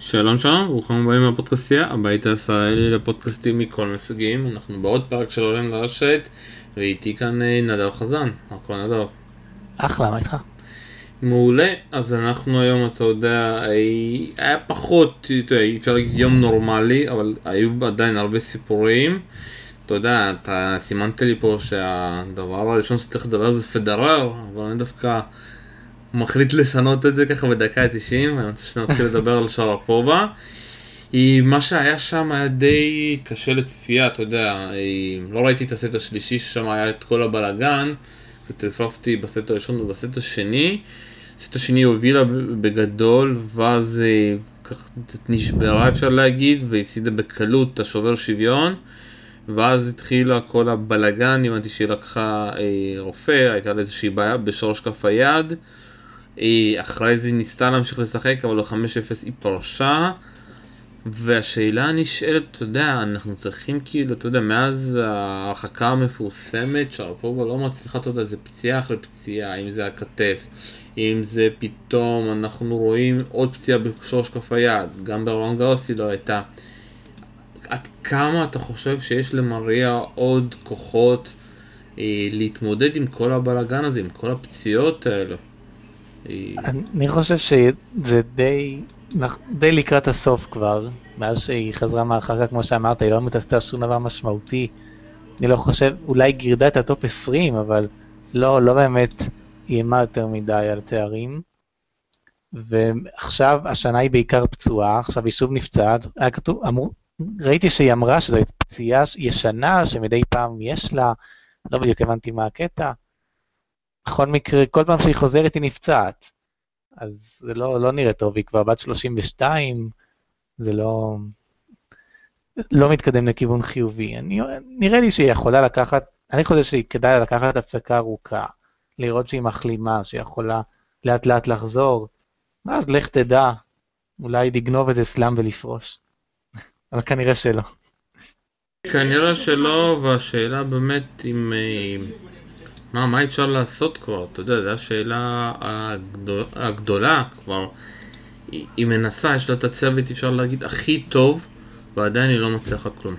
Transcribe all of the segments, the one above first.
שלום שלום, ברוכים הבאים לפודקאסטייה, הבית הישראלי לפודקאסטים מכל מסוגים. אנחנו בעוד פרק של עולם לרשת, ואיתי כאן אה, נדב חזן. קורה נדב? אחלה, מה איתך? מעולה, אז אנחנו היום, אתה יודע, אה, היה פחות, יודע, אפשר להגיד יום נורמלי, אבל היו עדיין הרבה סיפורים. אתה יודע, אתה סימנת לי פה שהדבר הראשון שצריך לדבר זה פדרר, אבל אני דווקא... מחליט לשנות את זה ככה בדקה ה-90, ואני רוצה שנתחיל לדבר על שרפובה. מה שהיה שם היה די קשה לצפייה, אתה יודע, לא ראיתי את הסט השלישי ששם היה את כל הבלאגן, וטלפפתי בסט הראשון ובסט השני. בסט השני הובילה בגדול, ואז ככה נשברה אפשר להגיד, והפסידה בקלות את השובר שוויון. ואז התחילה כל הבלאגן, הבנתי שהיא לקחה אה, רופא, הייתה לה איזושהי בעיה בשורש כף היד. היא אחרי זה ניסתה להמשיך לשחק, אבל ב-5-0 היא פרשה. והשאלה הנשאלת, אתה יודע, אנחנו צריכים כאילו, אתה יודע, מאז ההרחקה המפורסמת, שהרפובה לא מצליחה, אתה יודע, זה פציעה אחרי פציעה, אם זה הכתף, אם זה פתאום, אנחנו רואים עוד פציעה בשורש כף היד, גם ברולנד גרוסי לא הייתה. עד כמה אתה חושב שיש למריה עוד כוחות אה, להתמודד עם כל הבלאגן הזה, עם כל הפציעות האלו? אני חושב שזה די, די לקראת הסוף כבר, מאז שהיא חזרה מהרחקה, כמו שאמרת, היא לא עשתה שום דבר משמעותי. אני לא חושב, אולי גירדה את ה top 20, אבל לא, לא באמת איימה יותר מדי על תארים. ועכשיו, השנה היא בעיקר פצועה, עכשיו היא שוב נפצעת. היה כתוב, אמרו, ראיתי שהיא אמרה שזו פציעה ישנה, שמדי פעם יש לה, לא בדיוק הבנתי מה הקטע. בכל מקרה, כל פעם שהיא חוזרת היא נפצעת. אז זה לא, לא נראה טוב, היא כבר בת 32, זה לא, לא מתקדם לכיוון חיובי. אני, נראה לי שהיא יכולה לקחת, אני חושב שהיא כדאי לקחת הפסקה ארוכה, לראות שהיא מחלימה, שהיא יכולה לאט לאט לחזור, ואז לך תדע, אולי לגנוב איזה סלאם ולפרוש. אבל כנראה שלא. כנראה שלא, והשאלה באמת אם... מה, מה אפשר לעשות כבר? אתה יודע, זו השאלה הגדול, הגדולה כבר. היא, היא מנסה, יש לה את הצוות, אפשר להגיד, הכי טוב, ועדיין היא לא מצליחה כלום.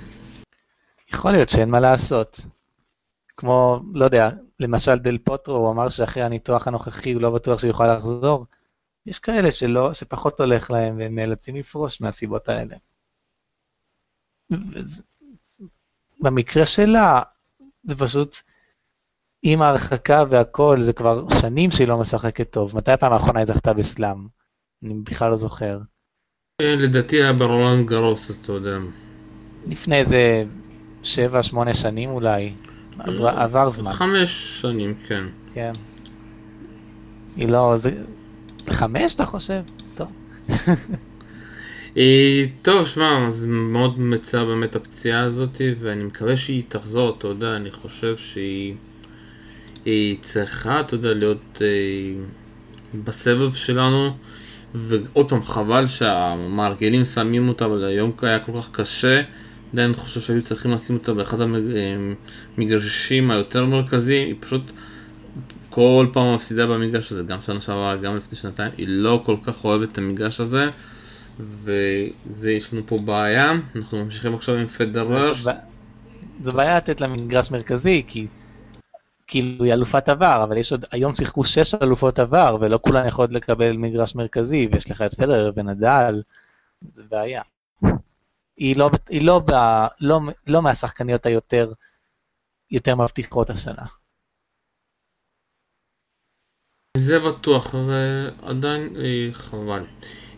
יכול להיות שאין מה לעשות. כמו, לא יודע, למשל דל פוטרו, הוא אמר שאחרי הניתוח הנוכחי הוא לא בטוח שהוא יוכל לחזור. יש כאלה שלא, שפחות הולך להם והם נאלצים לפרוש מהסיבות האלה. וזה, במקרה שלה, זה פשוט, עם ההרחקה והכל, זה כבר שנים שהיא לא משחקת טוב. מתי הפעם האחרונה היא זכתה בסלאם? אני בכלל לא זוכר. אה, לדעתי היה ברולנד גרוס, אתה יודע. לפני איזה שבע, שמונה שנים אולי. אה, עבר זמן. חמש שנים, כן. כן. היא לא... זה... חמש, אתה חושב? טוב. אה, טוב, שמע, אז מאוד מצער באמת הפציעה הזאת, ואני מקווה שהיא תחזור, אתה יודע, אני חושב שהיא... היא צריכה, אתה יודע, להיות אה, בסבב שלנו, ועוד פעם, חבל שהמארגנים שמים אותה, אבל היום היה כל כך קשה, עדיין אני חושב שהיו צריכים לשים אותה באחד המגרשים היותר מרכזיים, היא פשוט כל פעם מפסידה במגרש הזה, גם שנה שעברה, גם לפני שנתיים, היא לא כל כך אוהבת את המגרש הזה. וזה יש לנו פה בעיה, אנחנו ממשיכים עכשיו עם פדרר. זו בעיה לתת לה מגרש מרכזי, כי כאילו היא אלופת עבר, אבל יש עוד, היום שיחקו שש אלופות עבר, ולא כולן יכולות לקבל מגרש מרכזי, ויש לך את פדר ונדל, זה בעיה. היא לא, היא לא, ב, לא, לא מהשחקניות היותר יותר מבטיחות השנה. זה בטוח, ועדיין אה, חבל.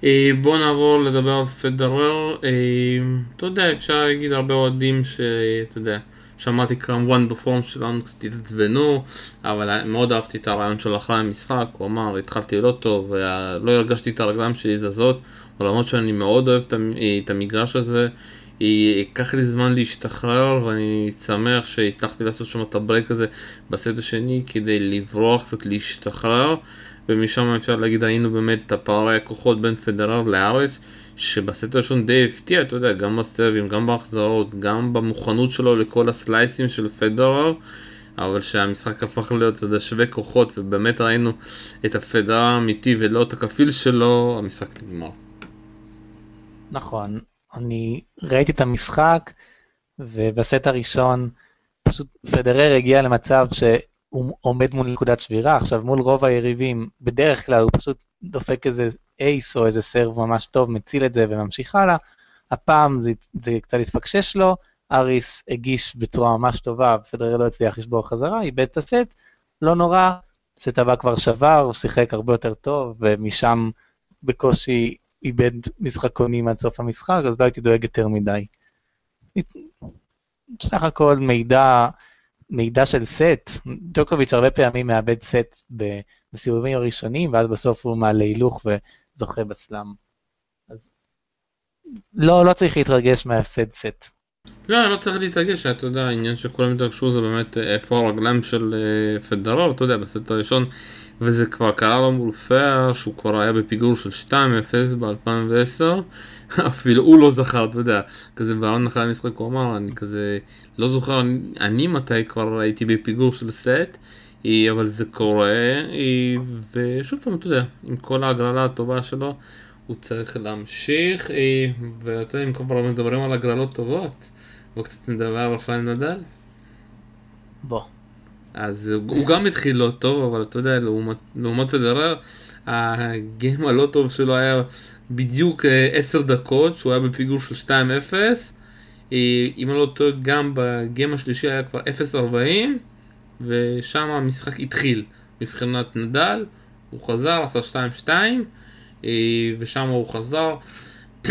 אה, בואו נעבור לדבר על פדרר. אה, אתה יודע, אפשר להגיד הרבה אוהדים שאתה יודע, שמעתי כמובן בפורום שלנו קצת התעצבנו, אבל מאוד אהבתי את הרעיון של אחרי המשחק, הוא אמר, התחלתי לא טוב, ולא הרגשתי את הרגליים שלי זזות, למרות שאני מאוד אוהב את המגרש הזה, ייקח לי זמן להשתחרר, ואני שמח שהצלחתי לעשות שם את ה break הזה בסט השני, כדי לברוח קצת להשתחרר, ומשם אפשר להגיד היינו באמת את הפערי הכוחות בין פדרר להאריס. שבסט הראשון די הפתיע, אתה יודע, גם בסרבים, גם בהחזרות, גם במוכנות שלו לכל הסלייסים של פדרר, אבל שהמשחק הפך להיות, אתה יודע, שווה כוחות, ובאמת ראינו את הפדרר האמיתי ולא את הכפיל שלו, המשחק נגמר. נכון, אני ראיתי את המשחק, ובסט הראשון פשוט פדרר הגיע למצב שהוא עומד מול נקודת שבירה, עכשיו מול רוב היריבים, בדרך כלל הוא פשוט דופק איזה אייס או איזה סרב ממש טוב, מציל את זה וממשיך הלאה. הפעם זה, זה קצת התפקשש לו, אריס הגיש בצורה ממש טובה, פדרר לא הצליח לשבור חזרה, איבד את הסט, לא נורא, סט הבא כבר שבר, הוא שיחק הרבה יותר טוב, ומשם בקושי איבד משחקונים עד סוף המשחק, אז לא הייתי דואג יותר מדי. בסך הכל מידע, מידע של סט, ג'וקוביץ' הרבה פעמים מאבד סט בסיבובים הראשונים, ואז בסוף הוא מעלה הילוך וזוכה בסלאם. אז לא, לא צריך להתרגש מההפסד סט. לא, לא צריך להתרגש, אתה יודע, העניין שכולם התרגשו זה באמת איפה הרגליים של אה, פדרר, אתה יודע, בסט הראשון, וזה כבר קרה לו מול פייר, שהוא כבר היה בפיגור של 2-0 ב-2010, אפילו הוא לא זכר, אתה יודע, כזה בעולם אחרי המשחק הוא אמר, אני כזה לא זוכר אני, אני מתי כבר הייתי בפיגור של סט, אבל זה קורה, ושוב פעם, אתה יודע, עם כל ההגרלה הטובה שלו, הוא צריך להמשיך, ואתה יודע, אם כבר מדברים על הגרלות טובות, בוא קצת נדבר על רפאל נדל. בוא. אז הוא גם התחיל לא טוב, אבל אתה יודע, לעומת, לעומת פדרר, הגיים הלא טוב שלו היה בדיוק 10 אה, דקות, שהוא היה בפיגור של 2-0. אה, אם לא טועה, גם בגיים השלישי היה כבר 0-40, ושם המשחק התחיל מבחינת נדל, הוא חזר, עשה 2-2, אה, ושם הוא חזר.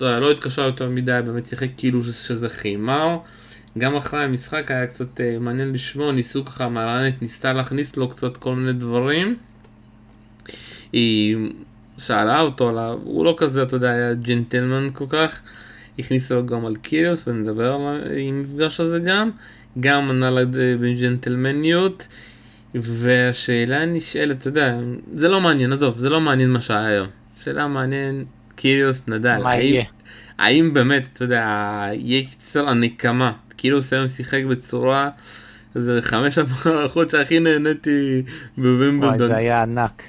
לא התקשר יותר מדי, באמת שיחק כאילו שזה חימר. גם אחרי המשחק היה קצת מעניין לשמוע, ניסו ככה, מהרענת ניסתה להכניס לו קצת כל מיני דברים. היא שאלה אותו עליו, הוא לא כזה, אתה יודע, היה ג'נטלמן כל כך, הכניסה לו גם על קיוס, ונדבר על המפגש הזה גם, גם ענה לה בג'נטלמניות, והשאלה נשאלת, אתה יודע, זה לא מעניין, עזוב, זה לא מעניין מה שהיה היום. שאלה מעניין, קיוס נדל, מה האם, יהיה? האם באמת, אתה יודע, יהיה קצר הנקמה, קיוס היום שיחק בצורה... זה חמש המערכות שהכי נהניתי בווימבלדון. וואי, זה היה ענק.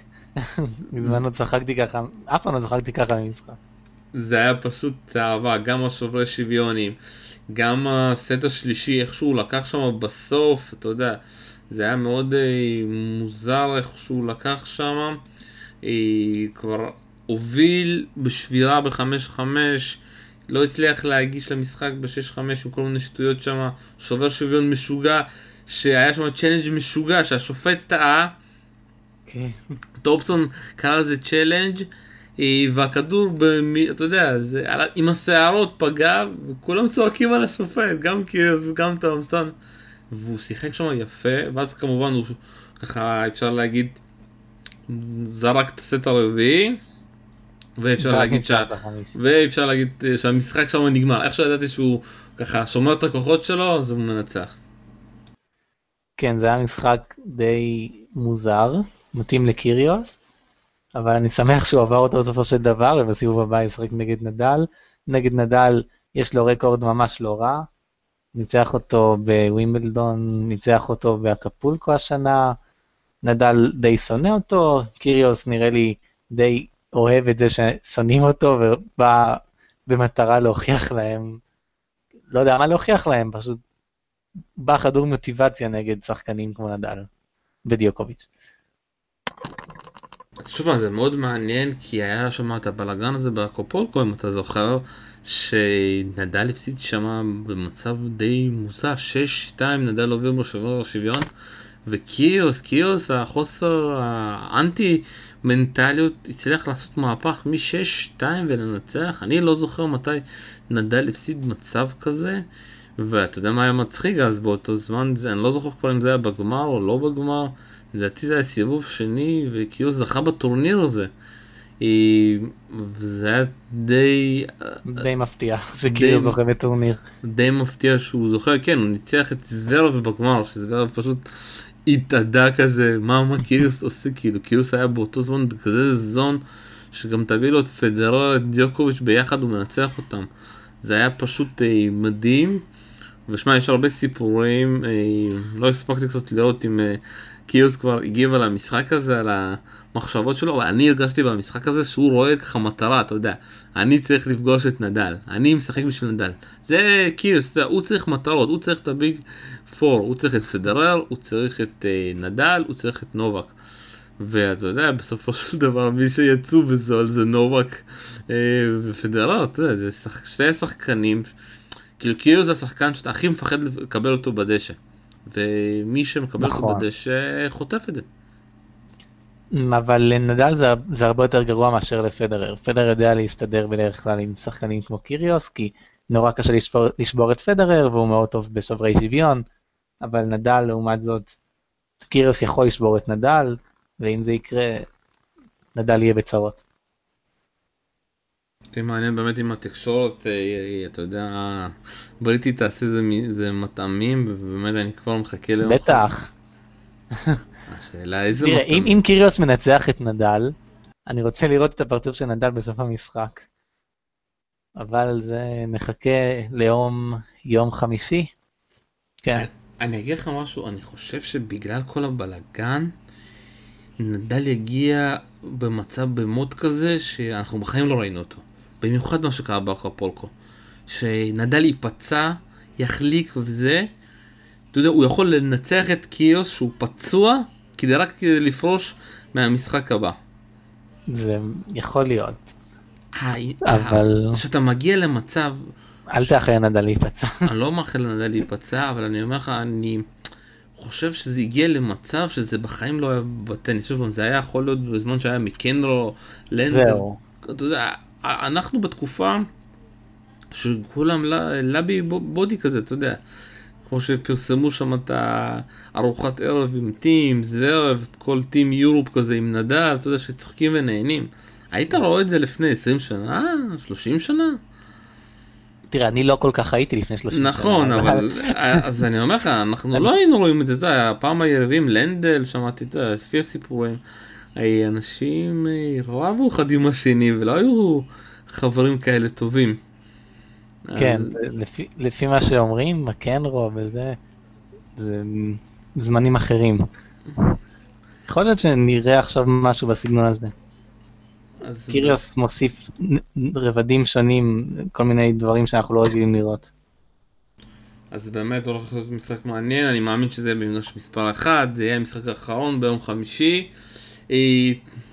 מזמן לא צחקתי ככה, אף פעם לא צחקתי ככה במשחק. זה היה פשוט אהבה, גם השוברי שוויונים, גם הסט השלישי, איך שהוא לקח שם בסוף, אתה יודע, זה היה מאוד אה, מוזר איך שהוא לקח שם, אה, כבר הוביל בשבירה ב-5-5, לא הצליח להגיש למשחק ב-6-5 עם כל מיני שטויות שם, שובר שוויון משוגע, שהיה שם צ'לנג' משוגע, שהשופט טעה. כן. טופסון קרא לזה צ'לנג' אה, והכדור, במי, אתה יודע, זה, עם השערות פגע וכולם צועקים על השופט, גם קירס וגם טומסטון והוא שיחק שם יפה, ואז כמובן הוא ככה אפשר להגיד זרק את הסט הרביעי ואפשר להגיד, שה... ואפשר להגיד אה, שהמשחק שם נגמר, איך שידעתי שהוא ככה שומר את הכוחות שלו אז הוא מנצח. כן זה היה משחק די מוזר. מתאים לקיריוס, אבל אני שמח שהוא עבר אותו בסופו של דבר, ובסיבוב הבא ישחק נגד נדל. נגד נדל יש לו רקורד ממש לא רע, ניצח אותו בווימבלדון, ניצח אותו באקפולקו השנה, נדל די שונא אותו, קיריוס נראה לי די אוהב את זה ששונאים אותו, ובא במטרה להוכיח להם, לא יודע מה להוכיח להם, פשוט בא חדור מוטיבציה נגד שחקנים כמו נדל בדיוקוביץ'. שוב זה מאוד מעניין כי היה שם את הבלאגן הזה באקופולקו אם אתה זוכר שנדל הפסיד שם במצב די מוזר 6-2 נדל עובר בשובר השוויון וקיוס, קיוס החוסר האנטי מנטליות הצליח לעשות מהפך מ-6-2 ולנצח אני לא זוכר מתי נדל הפסיד מצב כזה ואתה יודע מה היה מצחיק אז באותו זמן זה, אני לא זוכר כבר אם זה היה בגמר או לא בגמר לדעתי זה היה סיבוב שני, וקיוס זכה בטורניר הזה. אה, וזה היה די... די מפתיע שקיוס זוכה בטורניר. די מפתיע שהוא זוכה, כן, הוא ניצח את זוורב בגמר, שזוורב פשוט התאדה כזה, מה, מה קיוס עושה, כאילו, קיוס היה באותו זמן בכזה זון, שגם תביא לו את פדרר, את דיוקוביץ' ביחד, הוא מנצח אותם. זה היה פשוט אה, מדהים. ושמע, יש הרבה סיפורים, אה, לא הספקתי קצת לראות אם אה, קיוס כבר הגיב על המשחק הזה, על המחשבות שלו, אבל אני הרגשתי במשחק הזה שהוא רואה ככה מטרה, אתה יודע, אני צריך לפגוש את נדל, אני משחק בשביל נדל. זה קיוס, אתה יודע, הוא צריך מטרות, הוא צריך את הביג פור, הוא צריך את פדרר, הוא צריך את אה, נדל, הוא צריך את נובק. ואתה יודע, בסופו של דבר מי שיצאו בזול זה נובק אה, ופדרר, אתה יודע, זה שח... שתי שחקנים, כאילו קיו זה השחקן שאתה הכי מפחד לקבל אותו בדשא. ומי שמקבל נכון. אותו בדשא חוטף את זה. אבל לנדל זה, זה הרבה יותר גרוע מאשר לפדרר. פדרר יודע להסתדר בדרך כלל עם שחקנים כמו קיריוס, כי נורא קשה לשבור, לשבור את פדרר והוא מאוד טוב בשוברי שוויון, אבל נדל לעומת זאת, קיריוס יכול לשבור את נדל, ואם זה יקרה, נדל יהיה בצרות. אותי מעניין באמת אם התקשורת, אה, אתה יודע, בריטית תעשה איזה מי- איזה מטעמים, ובאמת אני כבר מחכה ליום. בטח. השאלה איזה תראה, אם, מטעמים. קיריוס מנצח את נדל, אני רוצה לראות את הפרצוף של נדל בסוף המשחק. אבל זה נחכה ליום יום חמישי. כן. אני אגיד לך משהו, אני חושב שבגלל כל הבלגן, נדל יגיע במצב במוד כזה שאנחנו בחיים לא ראינו אותו. במיוחד מה שקרה באקפולקו. שנדל ייפצע, יחליק וזה, אתה יודע, הוא יכול לנצח את קיוס שהוא פצוע, כדי רק לפרוש מהמשחק הבא. זה יכול להיות. אבל- כשאתה מגיע למצב, אל תאחר נדל להיפצע. אני לא מאחל לנדל להיפצע, אבל אני אומר לך, אני חושב שזה הגיע למצב שזה בחיים לא היה בטניס. שוב זה היה יכול להיות בזמן שהיה מקנרו, לנדל. זהו. אתה יודע, אנחנו בתקופה שכולם לבי בודי כזה, אתה יודע. כמו שפרסמו שם את הארוחת ערב עם טים, זוורב, כל טים יורופ כזה עם נדל, אתה יודע, שצוחקים ונהנים. היית רואה את זה לפני 20 שנה? 30 שנה? תראה, אני לא כל כך הייתי לפני 30 שנה. נכון, אבל אז אני אומר לך, אנחנו לא היינו רואים את זה, אתה יודע, פעם היריבים לנדל, שמעתי, אתה יודע, לפי הסיפורים, אה, אנשים אה, רבו אחד עם השני ולא היו חברים כאלה טובים. כן, אז- לפי- לפי מה שאומרים, מקנרו וזה, זה זמנים אחרים. יכול להיות שנראה עכשיו משהו בסגנון הזה. אז קיריוס מוסיף רבדים שונים, כל מיני דברים שאנחנו לא רגילים לראות. אז באמת הולך להיות משחק מעניין, אני מאמין שזה יהיה במגרש מספר 1, זה יהיה המשחק האחרון ביום חמישי. אה,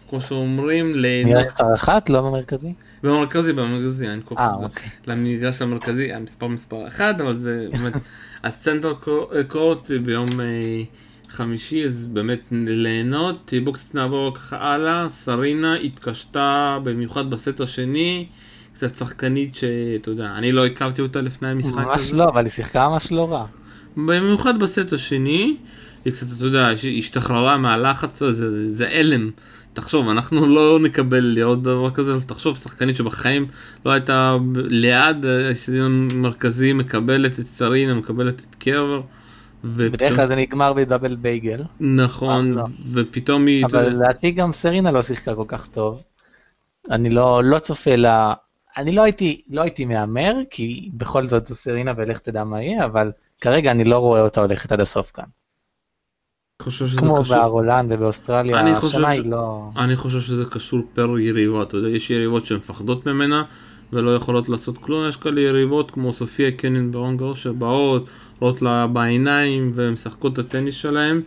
כמו שאומרים, מספר אחת, לא במרכזי? במרכזי, במרכזי, אני כל אה, כך אוקיי. למגרש המרכזי, המספר מספר 1, אבל זה באמת, הסצנטר קורט ביום אה, חמישי, אז באמת ליהנות, בואו קצת נעבור ככה הלאה, סרינה התקשתה במיוחד בסט השני, קצת שחקנית שאתה יודע, אני לא הכרתי אותה לפני המשחק ממש הזה. לא, אבל היא שיחקה ממש לא רע. במיוחד בסט השני, היא קצת, אתה יודע, השתחררה מהלחץ, זה, זה הלם. תחשוב, אנחנו לא נקבל לראות דבר כזה, אבל תחשוב, שחקנית שבחיים לא הייתה ליד האיצטדיון המרכזי, מקבלת את סרינה, מקבלת את קרבר. בדרך כלל זה נגמר בדאבל בייגל, נכון, אה, לא. ופתאום היא, אבל לדעתי גם סרינה לא שיחקה כל כך טוב. אני לא, לא צופה לה... אני לא הייתי, לא הייתי מהמר, כי בכל זאת זו סרינה ולך תדע מה יהיה, אבל כרגע אני לא רואה אותה הולכת עד הסוף כאן. חושב שזה כמו קשור. בהרולנד ובאוסטרליה, אני חושב השנה ש- היא לא... אני חושב שזה קשור פר יריבה, אתה יודע, יש יריבות שמפחדות ממנה ולא יכולות לעשות כלום, יש כאלה יריבות כמו סופיה קנין ברון גרוס שבאות, רואות לה בעיניים ומשחקות את הטניס שלהם.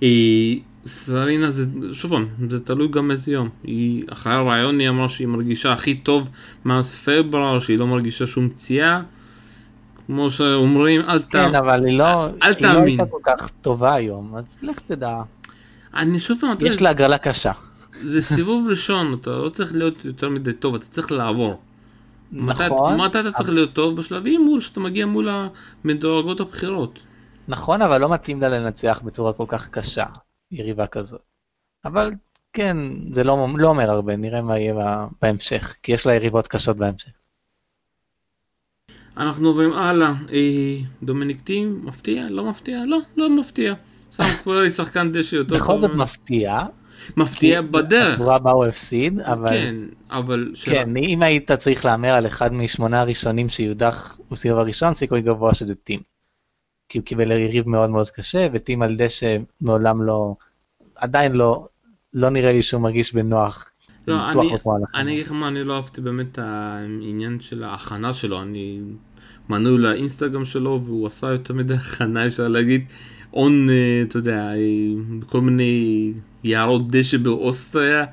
היא, סרינה זה, שוב פעם, זה תלוי גם איזה יום. היא, אחרי הרעיון היא אמרה שהיא מרגישה הכי טוב מאז פברואר, שהיא לא מרגישה שום פציעה. כמו שאומרים, אל ת... כן, אבל היא לא... אל היא לא תאמין. הייתה כל כך טובה היום, אז לך תדע. אני שוב פעם, יש לה הגרלה קשה. זה סיבוב ראשון, אתה לא צריך להיות יותר מדי טוב, אתה צריך לעבור. נכון, מתי אתה צריך להיות טוב? בשלבים מול שאתה מגיע מול המדורגות הבכירות. נכון, אבל לא מתאים לה לנצח בצורה כל כך קשה, יריבה כזאת. אבל כן, זה לא, לא אומר הרבה, נראה מה יהיה בה- בהמשך, כי יש לה יריבות קשות בהמשך. אנחנו עוברים הלאה. אה, דומיניק טים, מפתיע? לא מפתיע? לא, לא מפתיע. שם כבר לי שחקן דשא יותר בכל טוב. זאת ממנו. מפתיע. מפתיע בדרך. עבורה בה הוא הפסיד, אבל כן, אבל... כן, אם היית צריך להמר על אחד משמונה הראשונים שיודח בסיבוב הראשון, סיכוי גבוה שזה טים. כי הוא קיבל יריב מאוד מאוד קשה, וטים על דשא מעולם לא, עדיין לא, לא נראה לי שהוא מרגיש בנוח. לא, אני. אני אגיד לך מה, אני לא אהבתי באמת העניין של ההכנה שלו, אני מנוי לאינסטגרם שלו והוא עשה יותר מדי הכנה, אפשר להגיד, און, אה, אתה יודע, אה, בכל מיני יערות דשא באוסטריה,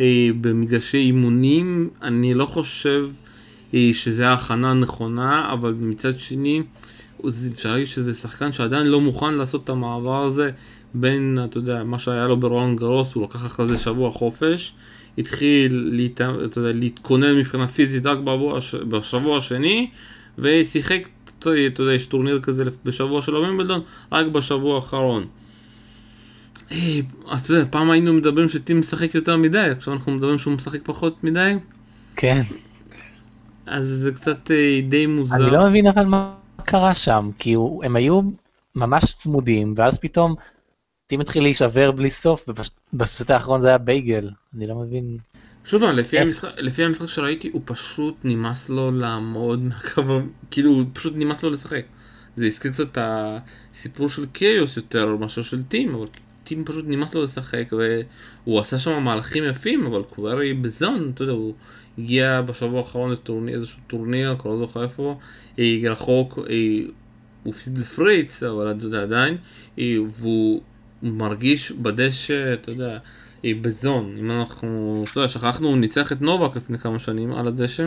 אה, במגרשי אימונים, אני לא חושב אה, שזה ההכנה הנכונה, אבל מצד שני, אפשר להגיד שזה שחקן שעדיין לא מוכן לעשות את המעבר הזה בין, אתה יודע, מה שהיה לו ברולנד גרוס, הוא לקח אחרי זה שבוע חופש, התחיל להת... יודע, להתכונן מבחינה פיזית רק בשבוע, בשבוע השני, ושיחק, אתה יודע, יש טורניר כזה בשבוע של הווימבלדון, רק בשבוע האחרון. אה, אתה יודע, פעם היינו מדברים שטים משחק יותר מדי, עכשיו אנחנו מדברים שהוא משחק פחות מדי, כן. אז זה קצת אה, די מוזר. אני לא מבין אבל מה קרה שם, כי הוא, הם היו ממש צמודים, ואז פתאום טים התחיל להישבר בלי סוף, ובסט האחרון זה היה בייגל, אני לא מבין. שוב פעם, לפי? המשחק, לפי המשחק שראיתי, הוא פשוט נמאס לו לעמוד מהקו, כאילו, הוא פשוט נמאס לו לשחק. זה הזכיר קצת את הסיפור של קיוס יותר מאשר של טים, אבל טים פשוט נמאס לו לשחק, והוא עשה שם מהלכים יפים, אבל קווירי בזון, אתה יודע, הוא הגיע בשבוע האחרון לטורניר, איזשהו טורניר, כבר לא זוכר איפה, אה, רחוק, אה, הוא הפסיד לפריץ, אבל אתה יודע, עדיין, אה, והוא מרגיש בדשא, אתה יודע, אה, בזון, אם אנחנו, אתה יודע, שכחנו, הוא ניצח את נובק לפני כמה שנים על הדשא.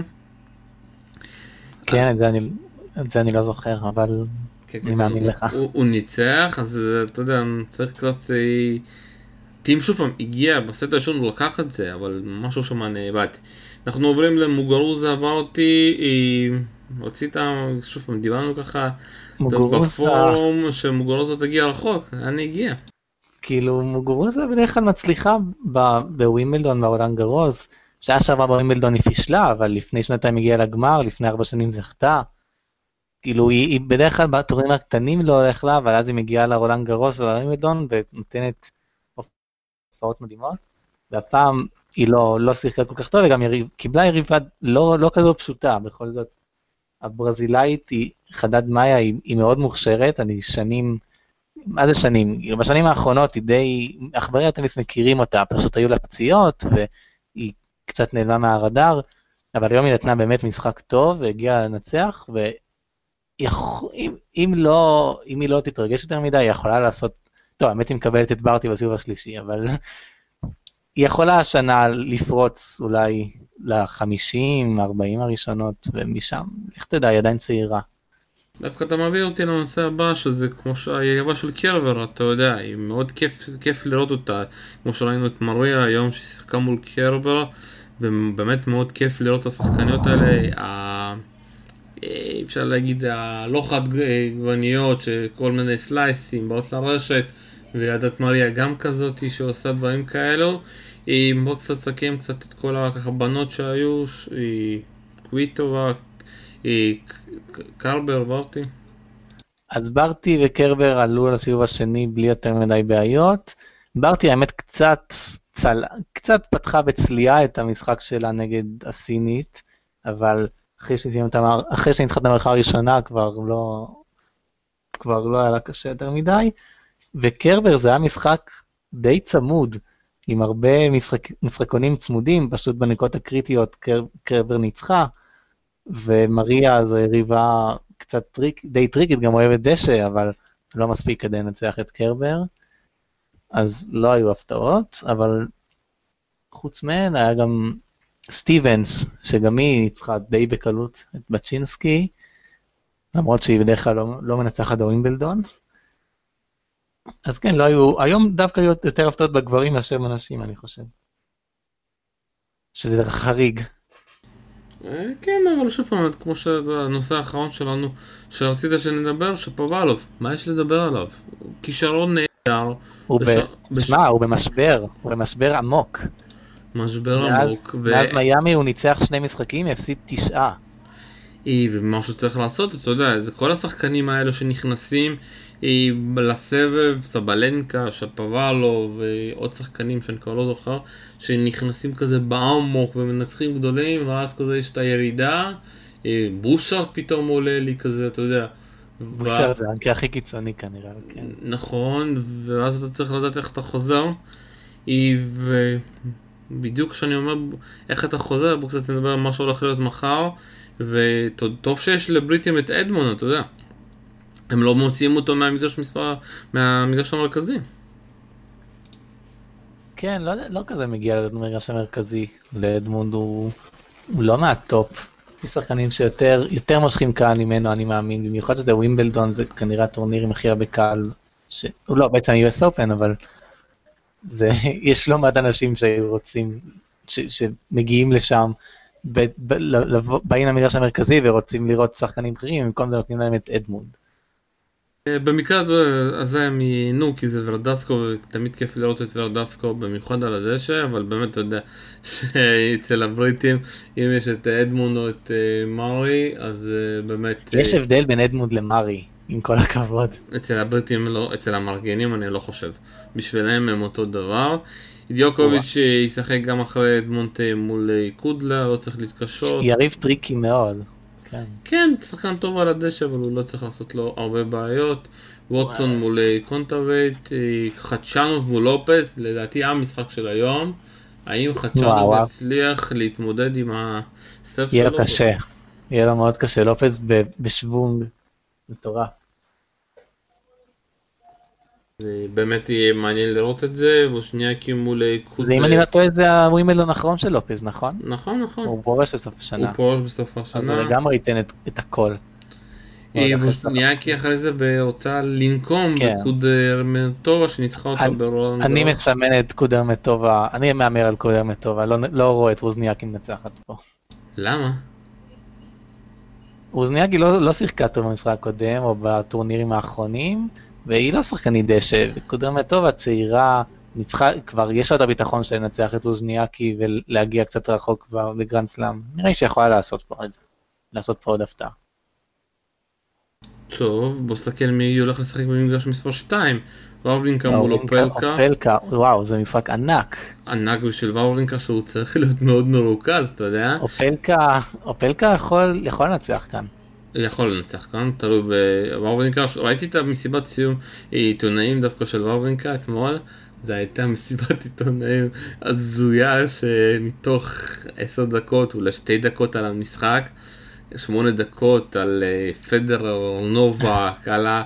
כן, את זה אני, את זה אני לא זוכר, אבל כן, אני כן, מאמין לך. הוא, הוא ניצח, אז אה, אתה יודע, צריך קצת... אה, טים שוב פעם הגיע, בסט הראשון הוא לקח את זה, אבל משהו שם נאבד. אנחנו עוברים למוגרוזה, אמרתי, אה, רצית, שוב פעם, דיברנו ככה, מוגורוזה, בפורום שמוגרוזה תגיע רחוק, לאן היא הגיעה? כאילו מוגורוזה בדרך כלל מצליחה ב- בווימבלדון בעולם גרוז, שעה שעברה בווימבלדון היא פישלה, אבל לפני שנתיים הגיעה לגמר, לפני ארבע שנים זכתה. כאילו היא, היא בדרך כלל בטורנירים הקטנים לא הולך לה, אבל אז היא מגיעה לרולנד גרוס ולווימבלדון ונותנת הופעות מדהימות. והפעם היא לא, לא שיחקה כל כך טוב, וגם יריב, קיבלה יריבה לא, לא כזו פשוטה, בכל זאת. הברזילאית היא, חדד מאיה היא, היא מאוד מוכשרת, אני שנים, מה זה שנים? כאילו בשנים האחרונות היא די, עכברי הטניס מכירים אותה, פשוט היו לה פציעות והיא קצת נעלמה מהרדאר, אבל היום היא נתנה באמת משחק טוב והגיעה לנצח, ואם אם לא, אם היא לא תתרגש יותר מדי, היא יכולה לעשות, טוב, האמת היא מקבלת את ברטי בסיבוב השלישי, אבל היא יכולה השנה לפרוץ אולי ל-50, 40 הראשונות, ומשם, לך תדע, היא עדיין צעירה. דווקא אתה מביא אותי לנושא הבא, שזה כמו שהיריבה של קרבר, אתה יודע, היא מאוד כיף, כיף לראות אותה, כמו שראינו את מריה היום ששיחקה מול קרבר, ובאמת מאוד כיף לראות את השחקניות האלה, ה... אה, אפשר להגיד הלא חד גווניות, שכל מיני סלייסים באות לרשת, ועדת מריה גם כזאת שעושה דברים כאלו. היא מאוד קצת תסכם קצת את כל הככה בנות שהיו, היא קוויטובה, קרבר, ברטי. אז ברטי וקרבר עלו לסיבוב השני בלי יותר מדי בעיות. ברטי האמת קצת, צל... קצת פתחה בצליעה את המשחק שלה נגד הסינית, אבל. אחרי שניצחה את המערכה הראשונה כבר לא, כבר לא היה לה קשה יותר מדי. וקרבר זה היה משחק די צמוד, עם הרבה משחק... משחקונים צמודים, פשוט בנקודות הקריטיות קר... קרבר ניצחה, ומריה זו יריבה קצת טריק, די טריקית, גם אוהבת דשא, אבל לא מספיק כדי לנצח את קרבר. אז לא היו הפתעות, אבל חוץ מהן היה גם סטיבנס, שגם היא ניצחה די בקלות את בצ'ינסקי, למרות שהיא בדרך כלל לא, לא מנצחת בווימבלדון. אז כן, לא היו, היום דווקא היו יותר הפתעות בגברים מאשר בנשים, אני חושב. שזה חריג. אה, כן, אבל שוב פעם, כמו שהנושא האחרון שלנו, שרצית שנדבר, שפובלוב, מה יש לדבר עליו? כישרון נהדר, הוא. בש- בש- תשמע, הוא במשבר, הוא במשבר עמוק. משבר מאז- עמוק, ו- מאז מיאמי הוא ניצח שני משחקים, הפסיד תשעה. אה, ומה שצריך לעשות, אתה יודע, זה כל השחקנים האלו שנכנסים לסבב, סבלנקה, שפוואלוב, ועוד שחקנים שאני כבר לא זוכר, שנכנסים כזה בעמוק ומנצחים גדולים, ואז כזה יש את הירידה, אה, בושארד פתאום עולה לי כזה, אתה יודע, בושר זה המקרה הכי קיצוני כנראה, כן. נכון, ואז אתה צריך לדעת איך אתה חוזר. ובדיוק כשאני אומר איך אתה חוזר, בואו קצת נדבר על מה שהולך להיות מחר. וטוב שיש לבריטים את אדמון, אתה יודע. הם לא מוציאים אותו מהמגרש מספר, מהמגרש המרכזי. כן, לא, לא כזה מגיע למגרש המרכזי. לאדמונד הוא, הוא לא מהטופ. יש שחקנים שיותר יותר מושכים קהל ממנו, אני מאמין. במיוחד שזה ווימבלדון, זה כנראה הטורניר עם הכי הרבה קהל. ש... הוא לא, בעצם ה-US Open, אבל זה, יש לא מעט אנשים שרוצים, ש, שמגיעים לשם, ב, ב, לבוא, באים למגרש המרכזי ורוצים לראות שחקנים אחרים, במקום זה נותנים להם את אדמונד. אה, במקרה הזה, הזה הם ייהנו כי זה ורדסקו ותמיד כיף לראות את ורדסקו במיוחד על הדשא אבל באמת אתה יודע שאצל הבריטים אם יש את אדמונד או את אה, מארי אז אה, באמת יש הבדל בין אדמונד למארי עם כל הכבוד. אצל הבריטים לא, אצל המארגנים אני לא חושב בשבילם הם אותו דבר. דיוקוביץ' ישחק גם אחרי אדמונד מול קודלה לא צריך להתקשות. יריב טריקי מאוד. כן. כן, שחקן טוב על הדשא, אבל הוא לא צריך לעשות לו הרבה בעיות. ווטסון מול קונטאווייט, אה, חצ'אנוב מול לופס, לדעתי המשחק של היום. האם חצ'אנוב יצליח להתמודד עם הסרב שלו? יהיה לו קשה, יהיה לו מאוד קשה. לופס בשוונג מטורף. זה באמת יהיה מעניין לראות את זה, וושניאקי מול קוד... זה אם אני לא טועה זה הווימלדון האחרון של לופז, נכון? נכון, נכון. הוא פורש בסוף השנה. הוא פורש בסוף השנה. אז הוא לגמרי ייתן את, את הכל. וושניאקי אחרי זה רוצה לנקום כן. בקוד הרמטובה שניצחה אותה ברולנד. אני מסמן את קוד הרמטובה, אני מהמר על קוד הרמטובה, לא, לא רואה את ווזניאקי מנצחת פה. למה? ווזניאקי לא, לא שיחקה טוב במשחק הקודם או בטורנירים האחרונים. והיא לא שחקנית דשא, וקודמת טוב, הצעירה, ניצחה, כבר יש לה את הביטחון של לנצח את אוזניאקי ולהגיע קצת רחוק כבר לגרנד סלאם. נראה לי שיכולה לעשות פה את זה, לעשות פה עוד הפתעה. טוב, בוא נסתכל מי הולך לשחק במגרש מספר 2. וורלינקה מול אופלקה. אופלקה, וואו, זה משחק ענק. ענק בשביל וורלינקה שהוא צריך להיות מאוד מרוכז, אתה יודע? אופלקה, אופלקה יכול, יכול לנצח כאן. יכול לנצח כאן, תלוי בוורבנקה, ראיתי את המסיבת סיום עיתונאים דווקא של וורבנקה אתמול, זו הייתה מסיבת עיתונאים הזויה שמתוך עשר דקות אולי שתי דקות על המשחק, שמונה דקות על אה, פדרר, נובק, על ה...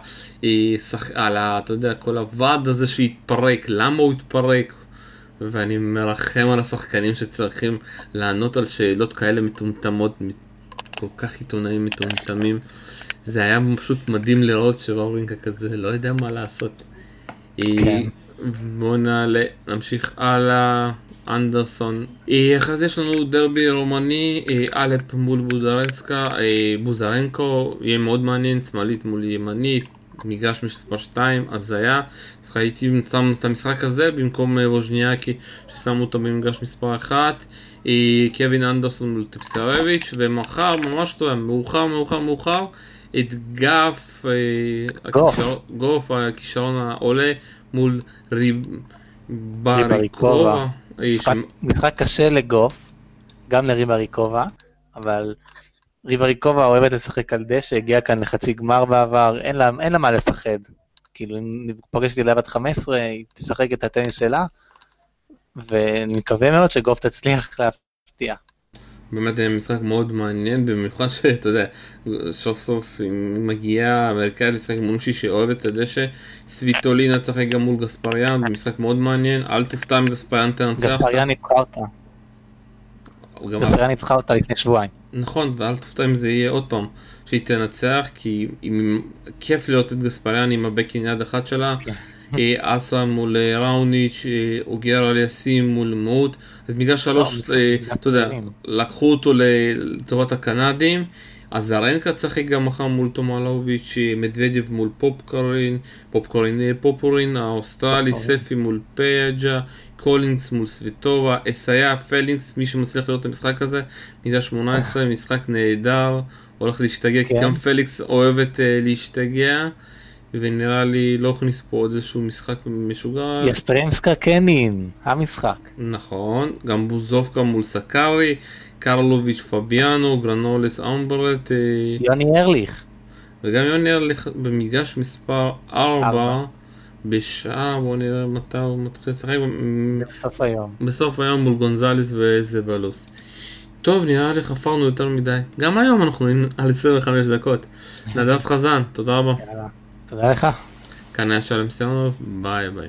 על ה... אתה יודע, כל הוועד הזה שהתפרק, למה הוא התפרק, ואני מרחם על השחקנים שצריכים לענות על שאלות כאלה מטומטמות כל כך עיתונאים מטומטמים. זה היה פשוט מדהים לראות שוורינקה כזה לא יודע מה לעשות. כן. בואו נעלה, נמשיך הלאה. אנדרסון. אחרי זה יש לנו דרבי רומני, אלפ מול בוזרנסקה, בוזרנקו, יהיה מאוד מעניין, שמאלית מול ימנית, מגרש מספר 2, הזיה. הייתי שם את המשחק הזה במקום ווז'ניאקי ששמו אותו במגרש מספר 1. קווין אנדרסון מול טפסרביץ', ומחר, ממש טוב, מאוחר, מאוחר, מאוחר, את גף, אה, גוף, הכישרון העולה מול ריבריקובה. משחק קשה לגוף, גם לריבריקובה, אבל ריבריקובה אוהבת לשחק על דשא, הגיעה כאן לחצי גמר בעבר, אין לה, אין לה מה לפחד. כאילו, אם פוגשת ילדה בת 15, היא תשחק את הטניס שלה, ואני מקווה מאוד שגוף תצליח להפתיע. באמת משחק מאוד מעניין, במיוחד שאתה יודע, סוף סוף מגיעה אמריקאית לשחק מול מישהי שאוהבת את הדשא, סוויטולינה תשחק גם מול גספריאן, משחק מאוד מעניין, אל תופתע אם גספריאן תנצח. גספריאן ניצחה אותה. גספריאן ניצחה אותה לפני שבועיים. נכון, ואל תופתע אם זה יהיה עוד פעם, שהיא תנצח, כי כיף לראות את גספריאן עם ה backhand יד אחת שלה. כן. אה, האסה מול אה, ראוניץ', אה, אוז'ה אליאסים מול מוטה, אז בגלל שלוש, אתה יודע, לקחו אותו לטובת הקנדים, אז אזרנקה תשחק גם מחר מול טומליאנוביץ', מדבדב מול פופירין, פופירין פופירין, האוסטרלי, ספי מול פייה, קולינגס מול סוויטובה, אסיה, פלינגס, מי שמצליח לראות את המשחק הזה, מידה 18, משחק נהדר, הולך להשתגע, כי כן. גם פליקס אוהבת להשתגע. ונראה לי לא הכניס פה עוד איזשהו משחק משוגע. יסטרמסקה קנין, המשחק. נכון, גם בוזובקה מול סקארי, קרלוביץ' פביאנו, גרנולס אמברט. אה, יוני ארליך. וגם יוני הולך במגרש מספר 4 ארבע. בשעה, בואו נראה מתי הוא מתחיל לשחק, בסוף היום. בסוף היום מול גונזלס וזבלוס. טוב, נראה לי חפרנו יותר מדי. גם היום אנחנו היינו על 25 דקות. נדב חזן, תודה רבה. יאללה. תודה לך. כאן היה שלום סיונוב, ביי ביי.